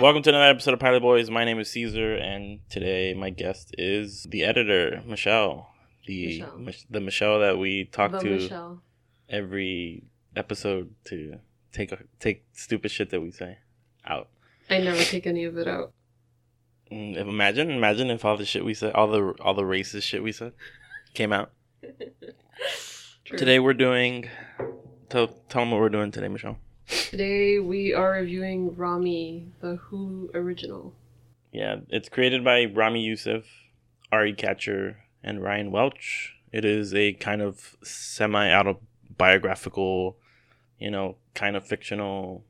Welcome to another episode of Pilot Boys. My name is Caesar, and today my guest is the editor, Michelle. The Michelle. Mich- the Michelle that we talk The to Michelle. every episode to take take stupid shit that we say out. I never take any of it out. Mm, If, imagine, imagine if all the shit we said, all the all the racist shit we said, came out. Today we're doing. Tell tell them what we're doing today, Michelle. Today we are reviewing Ramy, the Hulu original. Yeah, it's created by Ramy Youssef, Ari Katcher, and Ryan Welch. It is a kind of semi autobiographical, you know, kind of fictional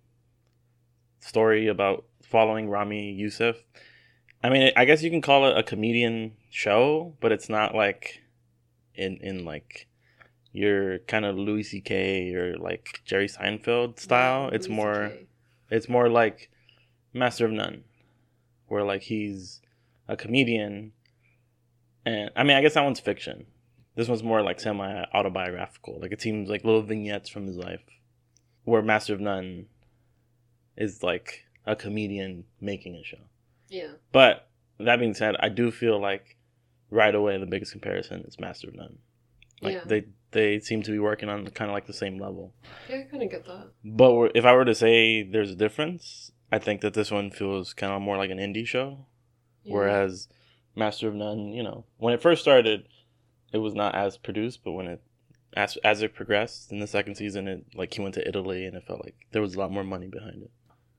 story about following Ramy Youssef. I mean, I guess you can call it a comedian show, but it's not like in in like your kind of Louis C.K. or like Jerry Seinfeld style. Wow, it's Louis more CK. it's more like Master of None, where like he's a comedian, and I mean I guess that one's fiction. This one's more like semi autobiographical. Like it seems like little vignettes from his life, where Master of None is like a comedian making a show. Yeah. But that being said, I do feel like right away the biggest comparison is Master of None. Like Yeah. they they seem to be working on kind of like the same level. Yeah, I kind of get that. But if I were to say there's a difference, I think that this one feels kind of more like an indie show, Yeah. whereas Master of None, you know, when it first started, it was not as produced, but when it as as it progressed in the second season, it like he went to Italy, and it felt like there was a lot more money behind it.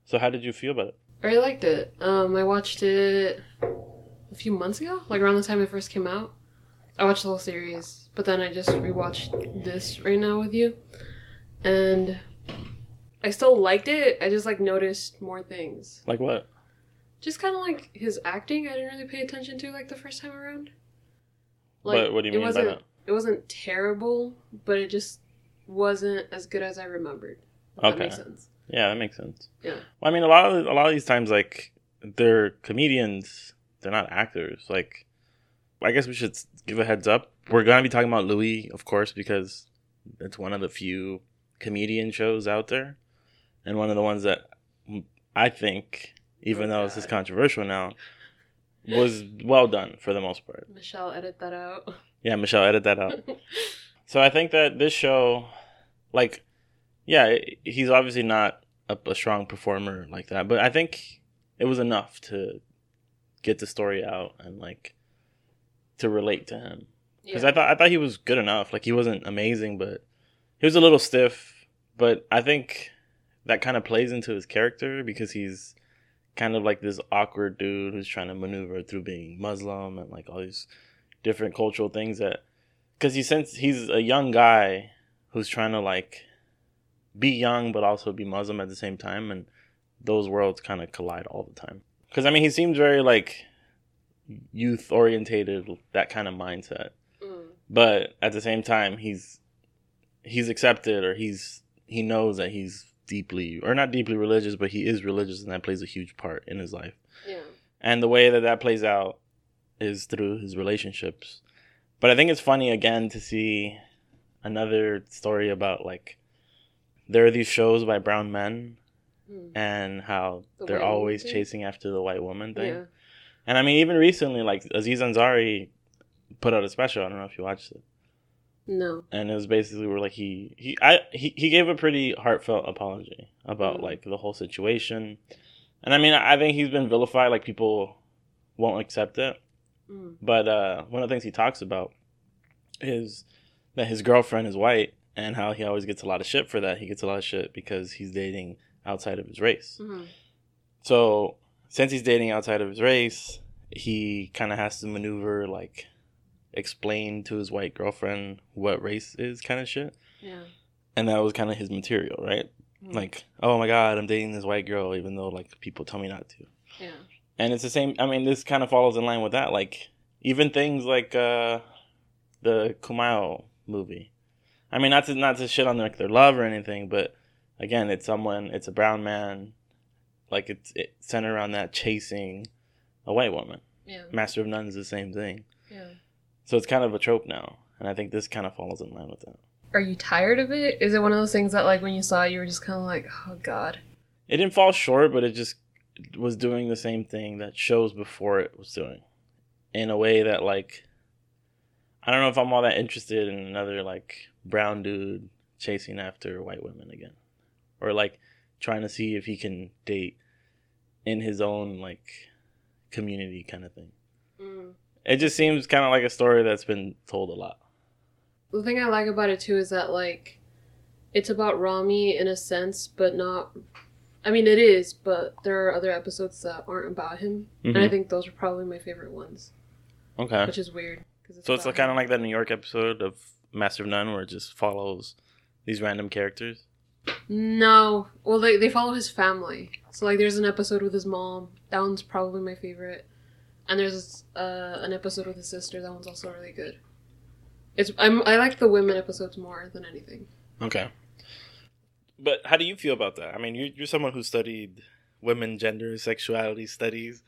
So how did you feel about it? I really liked it. Um, I watched it a few months ago, like around the time it first came out. I watched the whole series, but then I just rewatched this right now with you, and I still liked it. I just like noticed more things. Like what? Just kind of like his acting, I didn't really pay attention to like the first time around. What- what do you mean by that? It wasn't terrible, but it just wasn't as good as I remembered. If That Okay. makes sense. Yeah, that makes sense. Yeah. Well, I mean, a lot of a lot of these times, like they're comedians, they're not actors. Like, I guess we should give a heads up. We're gonna be talking about Louis, of course, because it's one of the few comedian shows out there, and one of the ones that I think, even Oh, though this is controversial now, was well done for the most part. Michelle, edit that out. Yeah, Michelle, edit that out. So I think that this show, like, yeah, he's obviously not a, a strong performer like that, but I think it was enough to get the story out and like to relate to him because yeah. I thought I thought he was good enough. Like he wasn't amazing, but he was a little stiff. But I think that kind of plays into his character because he's kind of like this awkward dude who's trying to maneuver through being Muslim and like all these different cultural things that because he since he's a young guy who's trying to like be young but also be Muslim at the same time and those worlds kind of collide all the time because I mean he seems very like youth orientated that kind of mindset Mm. but at the same time he's he's accepted or he's he knows that he's deeply or not deeply religious but he is religious and that plays a huge part in his life Yeah. and the way that that plays out is through his relationships but i think it's funny again to see another story about like there are these shows by brown men Mm. and how The they're always thing? chasing after the white woman thing Yeah. And i mean even recently like aziz ansari put out a special i don't know if you watched it No. and it was basically where like he he I he, he gave a pretty heartfelt apology about Mhm. like the whole situation, and I mean I think he's been vilified. Like people won't accept it, Mm. but uh, one of the things he talks about is that his girlfriend is white and how he always gets a lot of shit for that. He gets a lot of shit because he's dating outside of his race. Mhm. So since he's dating outside of his race, he kind of has to maneuver like explain to his white girlfriend what race is kind of shit Yeah. and that was kind of his material, right? Mm. Like, oh my god, I'm dating this white girl, even though like people tell me not to. Yeah. And it's the same. I mean, this kind of follows in line with that. Like, even things like uh, the Kumail movie. I mean, not to not to shit on like their love or anything, but again, it's someone. It's a brown man. Like it's it's centered around that chasing a white woman. Yeah. Master of None is the same thing. Yeah. So it's kind of a trope now, and I think this kind of falls in line with that. Are you tired of it? Is it one of those things that like when you saw it, you were just kind of like, oh god. It didn't fall short, but it just was doing the same thing that shows before it was doing, in a way that like, I don't know if I'm all that interested in another like brown dude chasing after white women again, or like trying to see if he can date in his own like community kind of thing. Mm. It just seems kind of like a story that's been told a lot. The thing I like about it too is that like it's about Ramy in a sense, but not. I mean, it is, but there are other episodes that aren't about him, and I Mhm. think those are probably my favorite ones, Okay. which is weird. Cause So it's kind of like that New York episode of Master of None where it just follows these random characters. No, well, they they follow his family. So like, there's an episode with his mom. That one's probably my favorite, and there's uh, an episode with his sister. That one's also really good. It's I'm I like the women episodes more than anything. Okay. But how do you feel about that? I mean, you're, you're someone who studied women, gender, sexuality studies.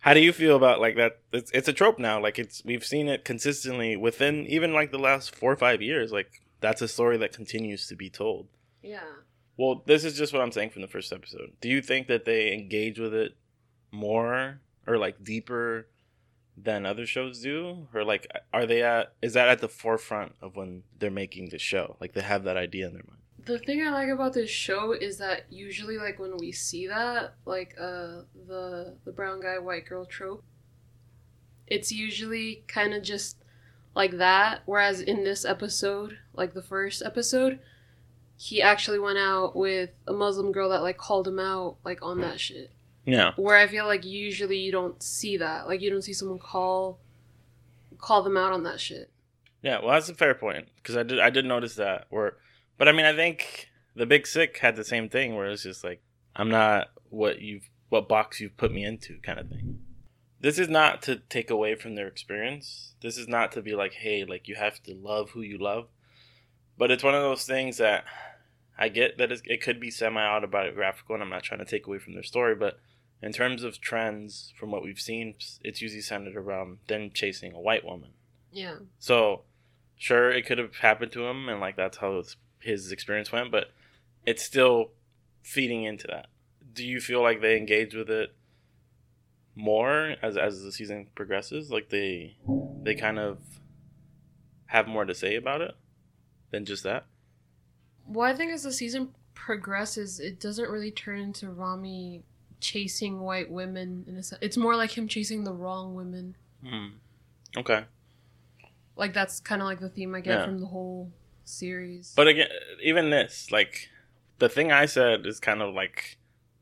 How do you feel about like that? It's, it's a trope now. Like it's we've seen it consistently within even like the last four or five years. Like that's a story that continues to be told. Yeah. Well, this is just what I'm saying from the first episode. Do you think that they engage with it more or like deeper than other shows do, or like are they at? Is that at the forefront of when they're making the show? Like they have that idea in their mind. The thing I like about this show is that usually, like when we see that, like uh, the the brown guy white girl trope, it's usually kind of just like that. Whereas in this episode, like the first episode, he actually went out with a Muslim girl that like called him out like on that shit. Yeah. Where I feel like usually you don't see that, like you don't see someone call call them out on that shit. Yeah, well, that's a fair point because I did I did notice that. Where, but I mean, I think the Big Sick had the same thing where it's just like I'm not what you've what box you've put me into kind of thing. This is not to take away from their experience. This is not to be like, hey, like you have to love who you love. But it's one of those things that I get that it could be semi autobiographical, and I'm not trying to take away from their story, but in terms of trends from what we've seen, it's usually centered around them chasing a white woman. Yeah. So, sure, it could have happened to him, and like that's how his, his experience went. But it's still feeding into that. Do you feel like they engage with it more as as the season progresses? Like they they kind of have more to say about it than just that. Well, I think as the season progresses, it doesn't really turn into Ramy chasing white women. In a sense. It's more like him chasing the wrong women. Hmm. Okay, Like that's kind of like the theme I get Yeah. from the whole series. but again, even this like the thing I said is kind of like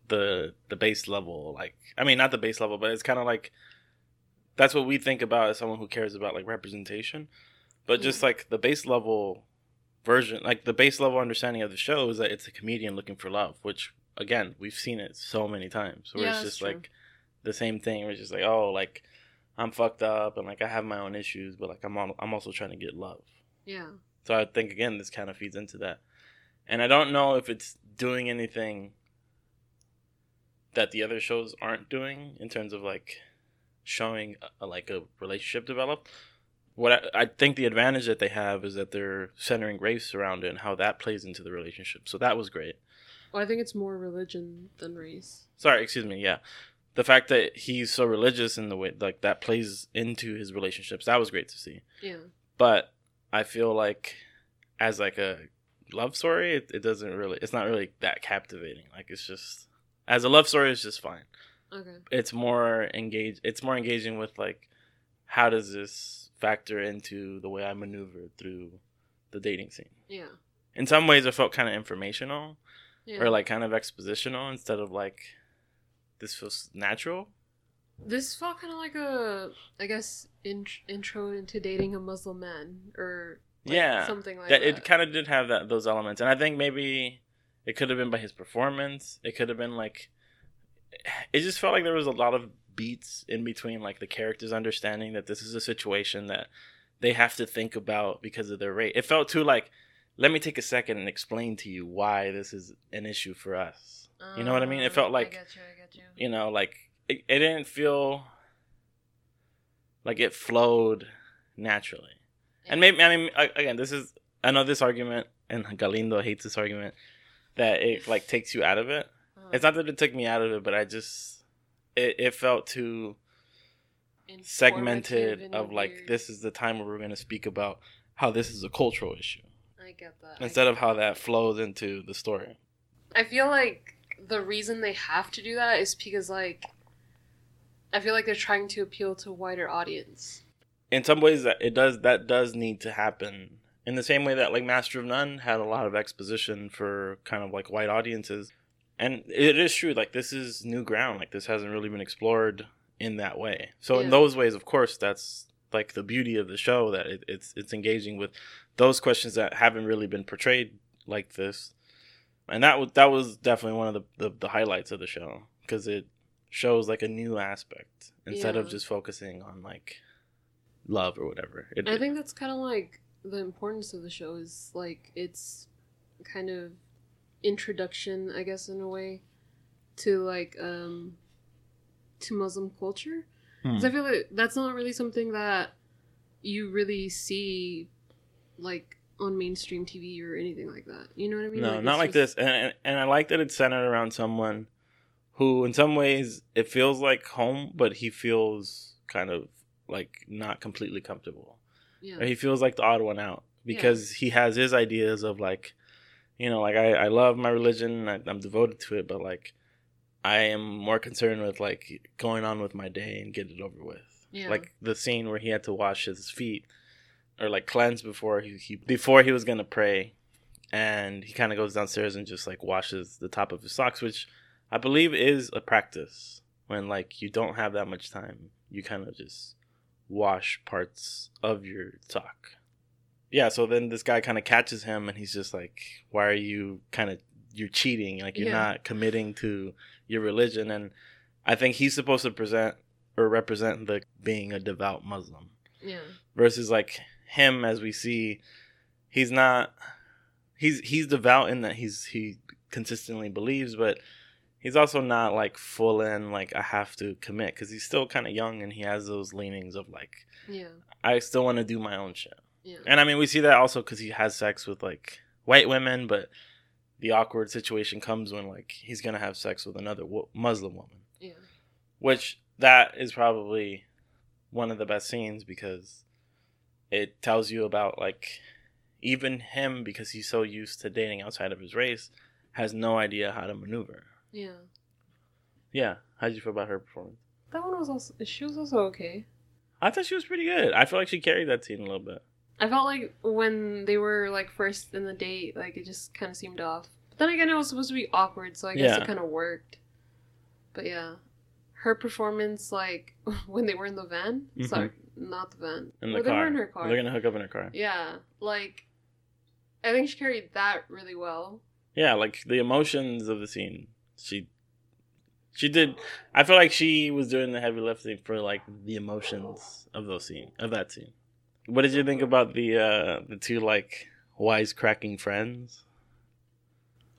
the the base level. Like I mean, not the base level, but it's kind of like that's what we think about as someone who cares about like representation. But just like the base level version, like the base level understanding of the show is that it's a comedian looking for love, which again we've seen it so many times. Where Yeah, it's just like the same thing. Where it's just like oh like I'm fucked up and like I have my own issues, but like I'm al- I'm also trying to get love. yeah. So I think again this kind of feeds into that. And I don't know if it's doing anything that the other shows aren't doing in terms of like showing a, like a relationship develop. What I, I think the advantage that they have is that they're centering race around it and how that plays into the relationship. So that was great. Well, I think it's more religion than race. Sorry, excuse me. Yeah, the fact that he's so religious in the way like that plays into his relationships. That was great to see. Yeah. but I feel like as like a love story, it, it doesn't really. It's not really that captivating. Like it's just as a love story, it's just fine. Okay. It's more engaged. It's more engaging with like how does this factor into the way I maneuvered through the dating scene. Yeah. In some ways, it felt kind of informational Yeah. or like kind of expositional instead of like this feels natural. this felt kind of like a, I guess, in- intro into dating a Muslim man or like, Yeah, something like that that. it kind of did have that those elements and i think maybe it could have been by his performance it could have been like it just felt like there was a lot of beats in between like the characters understanding that this is a situation that they have to think about because of their rate it felt too like let me take a second and explain to you why this is an issue for us you know what I mean? It felt Uh, like- you. You. you know like it, it didn't feel like it flowed naturally and maybe I mean again, this is I know this argument, and Galindo hates this argument that it like takes you out of it. Uh, It's not that it took me out of it, but I just it, it felt too segmented of like weird- this is the time where we're going to speak about how this is a cultural issue I get that. Instead of how that flows into the story. I feel like the reason they have to do that is because like I feel like they're trying to appeal to a wider audience. In some ways, that it does that does need to happen. In the same way that like Master of None had a lot of exposition for kind of like white audiences, and it is true like this is new ground. Like this hasn't really been explored in that way. So in those ways, of course, that's like the beauty of the show that it, it's it's engaging with those questions that haven't really been portrayed like this, and that was that was definitely one of the the, the highlights of the show because it shows like a new aspect instead of just focusing on like love or whatever. It, I think that's kind of like the importance of the show is like it's kind of introduction, I guess, in a way, to like um to Muslim culture. Hmm. Because I feel like that's not really something that you really see like on mainstream TV or anything like that. You know what I mean? no, it's not like just- this. And, and and I like that it's centered around someone who, in some ways, it feels like home, but he feels kind of like not completely comfortable. Yeah. Or he feels like the odd one out because he has his ideas of like, you know, like I, I love my religion, I, I'm devoted to it, but like, I am more concerned with like going on with my day and get it over with. Yeah. Like the scene where he had to wash his feet or like cleanse before he, he before he was gonna pray, and he kind of goes downstairs and just like washes the top of his socks, which I believe is a practice when like you don't have that much time. You kind of just wash parts of your sock. Yeah, so then this guy kind of catches him and he's just like, "Why are you kind of you're cheating? Like you're Yeah. not committing to your religion." And I think he's supposed to present or represent the being a devout Muslim yeah. versus like him as we see he's not he's he's devout in that he's he consistently believes but he's also not like full in like I have to commit cuz he's still kind of young and he has those leanings of like Yeah. I still want to do my own shit. Yeah. And I mean we see that also cuz he has sex with like white women but the awkward situation comes when like he's going to have sex with another wo- Muslim woman Yeah. which that is probably one of the best scenes because it tells you about like even him because he's so used to dating outside of his race has no idea how to maneuver Yeah. yeah how did you feel about her performance That one was also she was also okay. i thought she was pretty good i feel like she carried that scene a little bit I felt like when they were like first in the date, like it just kind of seemed off. But then again, it was supposed to be awkward, so I guess Yeah. it kind of worked. But yeah, her performance, like when they were in the van, Mhm. sorry, not the van, in the Well, they car were in her car. they're gonna hook up in her car Yeah, like I think she carried that really well. yeah like the emotions of the scene she she did i feel like she was doing the heavy lifting for like the emotions of those scene of that scene what did you think about the uh the two like wisecracking friends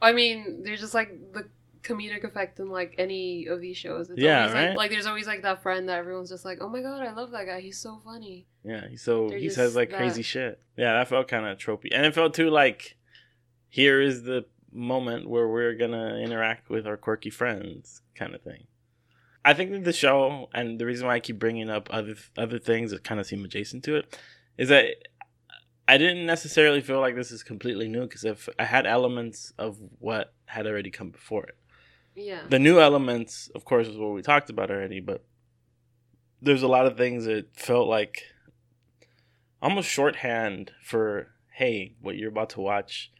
I mean, there's just like the comedic effect in like any of these shows. It's Yeah, always, like- right? Like, there's always like that friend that everyone's just like, oh my god, I love that guy. He's so funny. yeah he's so They're he says like that- crazy shit yeah that felt kind of tropey and it felt too like here is the moment where we're gonna interact with our quirky friends kind of thing i think that the show and the reason why i keep bringing up other other things that kind of seem adjacent to it is that i didn't necessarily feel like this is completely new because if i had elements of what had already come before it Yeah. the new elements of course is what we talked about already but there's a lot of things that felt like almost shorthand for hey what you're about to watch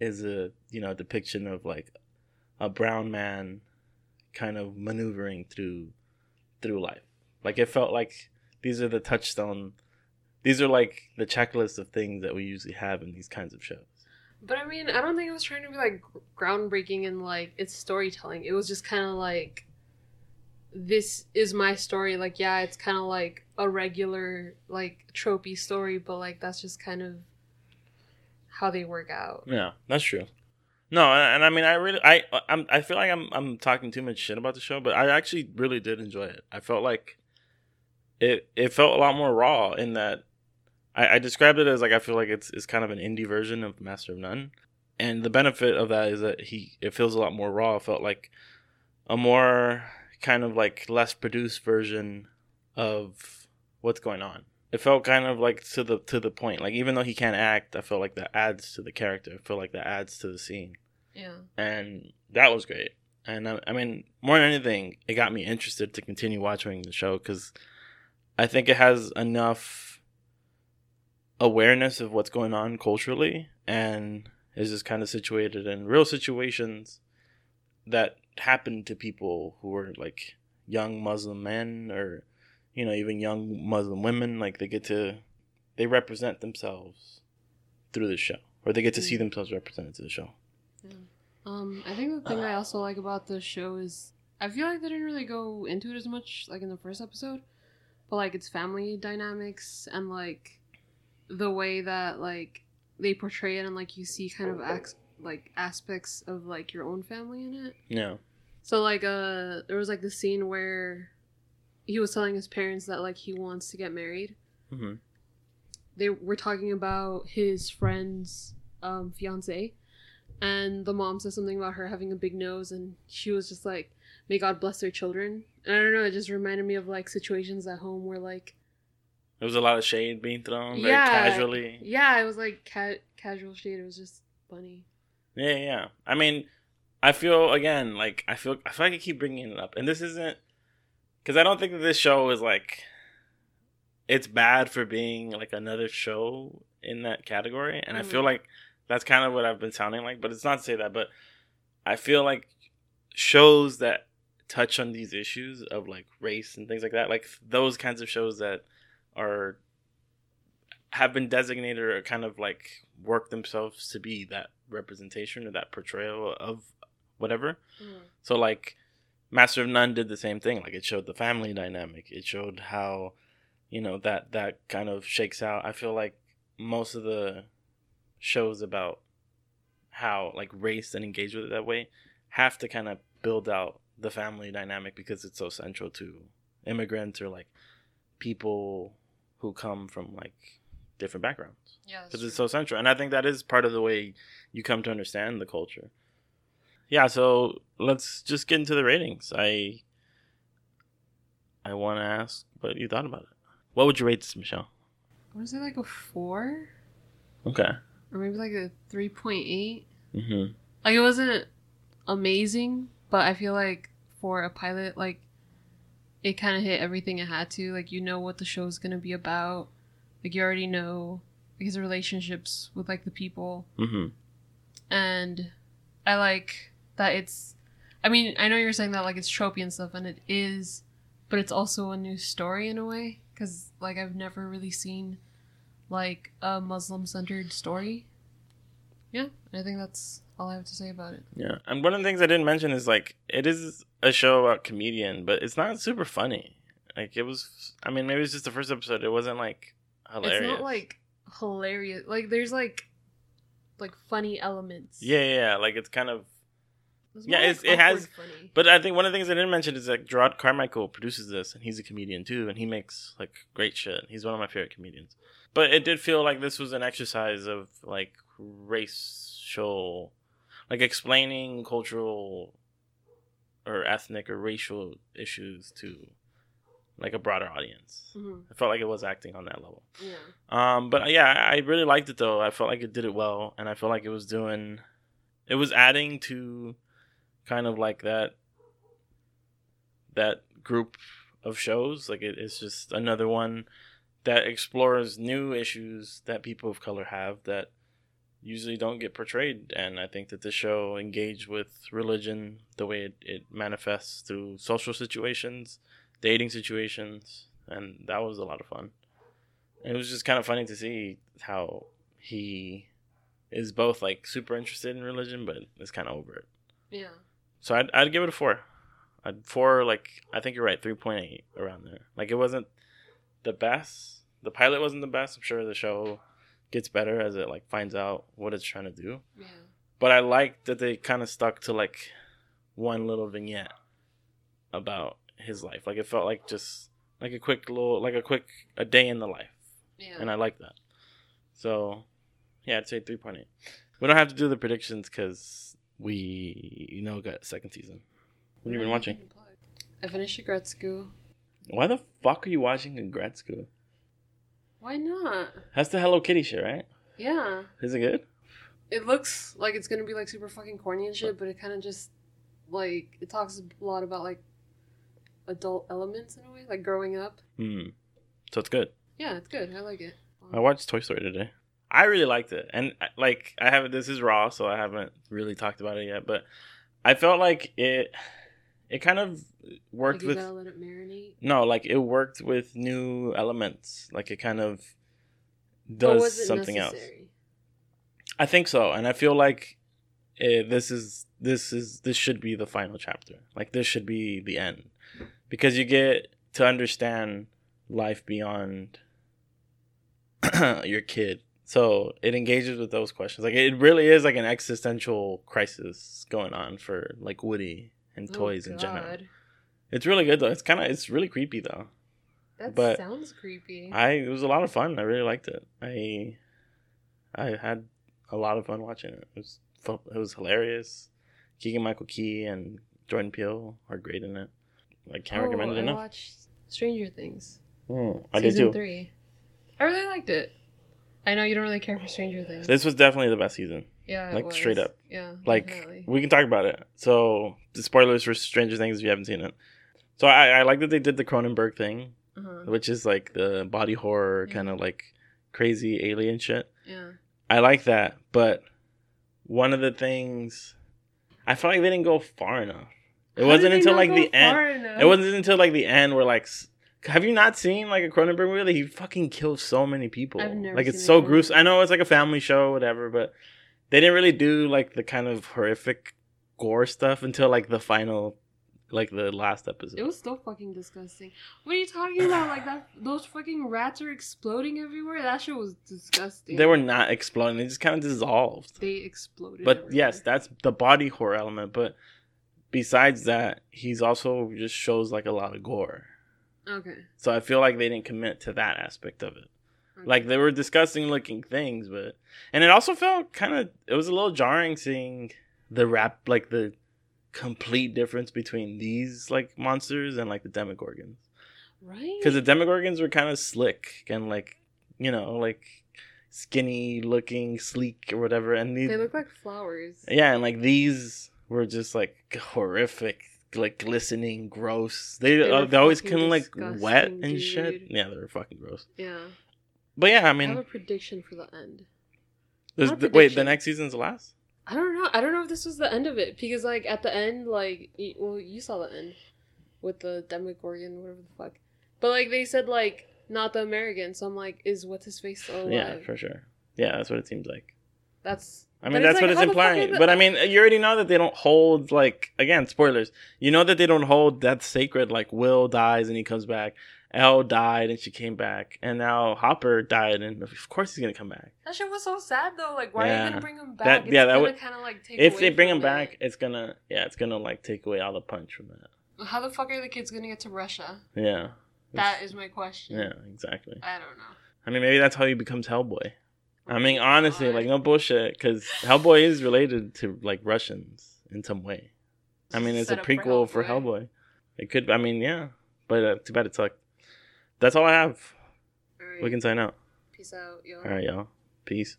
is a you know depiction of like a brown man kind of maneuvering through through life like it felt like these are the touchstone these are like the checklist of things that we usually have in these kinds of shows But I mean, I don't think it was trying to be like groundbreaking in like its storytelling. It was just kind of like, this is my story. Like, yeah, it's kind of like a regular like tropey story, but like that's just kind of how they work out. Yeah, that's true. No, and, and I mean, I really, I, uh, I'm, I feel like I'm, I'm talking too much shit about the show, but I actually really did enjoy it. I felt like it, it felt a lot more raw in that. I, I described it as like I feel like it's, it's kind of an indie version of Master of None, and the benefit of that is that he, it feels a lot more raw. It felt like a more kind of like less produced version of what's going on. It felt kind of like to the to the point. Like even though he can't act, I felt like that adds to the character. I feel like that adds to the scene, Yeah. and that was great. And I, I mean, more than anything, it got me interested to continue watching the show because I think it has enough awareness of what's going on culturally and is just kind of situated in real situations that happen to people who are like young Muslim men or you know even young Muslim women like they get to they represent themselves through the show or they get to see Mm. themselves represented through the show. Um, I think the thing I also like about the show is I feel like they didn't really go into it as much like in the first episode, but like its family dynamics and like the way that like they portray it and like you see kind of acts like aspects of like your own family in it. Yeah. So like uh there was like the scene where he was telling his parents that like he wants to get married. hmm They were talking about his friend's um fiance and the mom said something about her having a big nose and she was just like may God bless their children. And I don't know, it just reminded me of like situations at home where like There was a lot of shade being thrown very Yeah. casually. yeah, it was like ca- casual shade. It was just funny. Yeah, yeah. I mean, I feel again like I feel I feel like I keep bringing it up, and this isn't because I don't think that this show is like it's bad for being like another show in that category, and I feel Mhm. like that's kind of what I've been sounding like. But it's not to say that, but I feel like shows that touch on these issues of like race and things like that, like those kinds of shows that are have been designated or kind of like work themselves to be that representation or that portrayal of whatever. Mm. So like Master of None did the same thing. Like it showed the family dynamic. It showed how, you know, that that kind of shakes out. I feel like most of the shows about how like race and engage with it that way have to kind of build out the family dynamic because it's so central to immigrants or like people who come from like different backgrounds. Yeah, because it's so central and i think that is part of the way you come to understand the culture. Yeah so let's just get into the ratings. I i want to ask what you thought about it. What would you rate this michelle? Was it like a four? Okay. Or maybe like a three point eight. mm-hmm. Like it wasn't amazing, but I feel like for a pilot, like it kind of hit everything it had to. Like you know what the show's gonna be about. Like you already know his relationships with like the people, mm-hmm and I like that it's. I mean, I know you're saying that like it's tropey and stuff, and it is, but it's also a new story in a way because like I've never really seen like a Muslim centered story. Yeah, I think that's all I have to say about it. yeah and one of the things i didn't mention is like it is a show about comedian but it's not super funny like it was i mean maybe it's just the first episode it wasn't like hilarious It's not like hilarious. Like there's like like funny elements. yeah yeah, yeah like it's kind of It's Yeah, it's- it has- funny. But I think one of the things I didn't mention is that Jerrod Carmichael produces this, and he's a comedian too, and he makes like great shit. He's one of my favorite comedians. But it did feel like this was an exercise of like racial, like explaining cultural or ethnic or racial issues to like a broader audience. Mhm. I felt like it was acting on that level. Yeah. Um, but yeah, I really liked it though. I felt like it did it well, and I felt like it was doing, it was adding to, kind of like that. That group of shows, like it, it's just another one that explores new issues that people of color have that usually don't get portrayed. And I think that the show engaged with religion the way it, it manifests through social situations, dating situations, and that was a lot of fun. It was just kind of funny to see how he is both like super interested in religion but is kind of over it. Yeah. so i'd, I'd give it a four. I'd four like i think you're right 3.8 around there. Like it wasn't the best. The pilot wasn't the best. I'm sure the show gets better as it like finds out what it's trying to do Yeah. but i like that they kind of stuck to like one little vignette about his life like it felt like just like a quick little like a quick a day in the life Yeah. and I like that. So, yeah, I'd say three point eight. We don't have to do the predictions because we, you know, got second season. What have you been mm-hmm. watching? I finished Aggretsuko. Why the fuck are you watching Aggretsuko? Why not? That's the Hello Kitty shit, right? Yeah. Is it good? It looks like it's gonna be like super fucking corny and shit, but it kind of just like it talks a lot about like adult elements in a way, like growing up. Hmm. So it's good. Yeah, it's good. I like it. I watched Toy Story today. I really liked it, and like I haven't. This is raw, so I haven't really talked about it yet. But I felt like it. It kind of worked Like, with let it marinate. no, like it worked with new elements. Like it kind of does something else. I think so, and I feel like eh, this is this is this should be the final chapter. Like this should be the end, because you get to understand life beyond your kid. So it engages with those questions. Like it really is like an existential crisis going on for like Woody and Oh, toys in general. It's really good though. It's kind of it's really creepy though. That But sounds creepy. I it was a lot of fun. I really liked it. I I had a lot of fun watching it. It was it was hilarious. Keegan Michael Key and Jordan Peele are great in it. I can't oh, recommend it I enough. watched Stranger Things. Mm, I did too. three. I really liked it. I know you don't really care for Stranger Things. This was definitely the best season. Yeah, like, straight up. Yeah, Like definitely. we can talk about it. So the spoilers for Stranger Things if you haven't seen it. So I, I like that they did the Cronenberg thing, Uh-huh. which is like the body horror Yeah. kind of like crazy alien shit. Yeah. I like that, but one of the things I felt like they didn't go far enough. It How wasn't until like the end. enough? It wasn't until like the end where like have you not seen like a Cronenberg movie? Like, he fucking kills so many people. Like it's so gruesome. I know it's like a family show, whatever, but they didn't really do like the kind of horrific gore stuff until like the final, like the last episode. It was still fucking disgusting. What are you talking about? Like that? Those fucking rats are exploding everywhere. That shit was disgusting. they were not exploding; they just kind of dissolved. They exploded. but everywhere. yes, that's the body horror element. But besides that, he's also just shows like a lot of gore. Okay. So I feel like they didn't commit to that aspect of it. Okay. Like they were disgusting looking things, but and it also felt kind of it was a little jarring seeing the rap like the complete difference between these like monsters and like the Demogorgons right? because the Demogorgons were kind of slick and like you know like skinny looking, sleek or whatever, and these they look like flowers. yeah, and like these were just like horrific, like glistening, gross. They They uh, they always kind of like wet and shit. Yeah, they were fucking gross. Yeah. But yeah, I mean, I, have a prediction for the end. the, wait, the next season's the last. I don't know. I don't know if this was the end of it because, like, at the end, like, y- well, you saw the end with the Demogorgon, whatever the fuck. But like, they said like not the American, so I'm like, is what's his face still alive? Yeah, for sure. Yeah, that's what it seems like. That's. I mean, that's like, what it's how the fuck implying. But I mean, you already know that they don't hold like again spoilers. You know that they don't hold that sacred. Like Will dies and he comes back. El died and she came back, and now Hopper died and of course he's gonna come back. That shit was so sad though. Like, why are you gonna bring him back? That- it's yeah, that would- kind of like take. If they bring him back, it's gonna yeah, it's gonna like take away all the punch from that. how the fuck are the kids gonna get to Russia? Yeah. That is my question. Yeah, exactly. I don't know. I mean, maybe that's how he becomes Hellboy. I mean, honestly, God. like no bullshit, because Hellboy is related to like Russians in some way. I mean, it's a Set up for prequel for Hellboy. It could. I mean, yeah, but uh, too bad it sucked. That's all I have. All right. We can sign out. Peace out, yo. All right, y'all. Peace.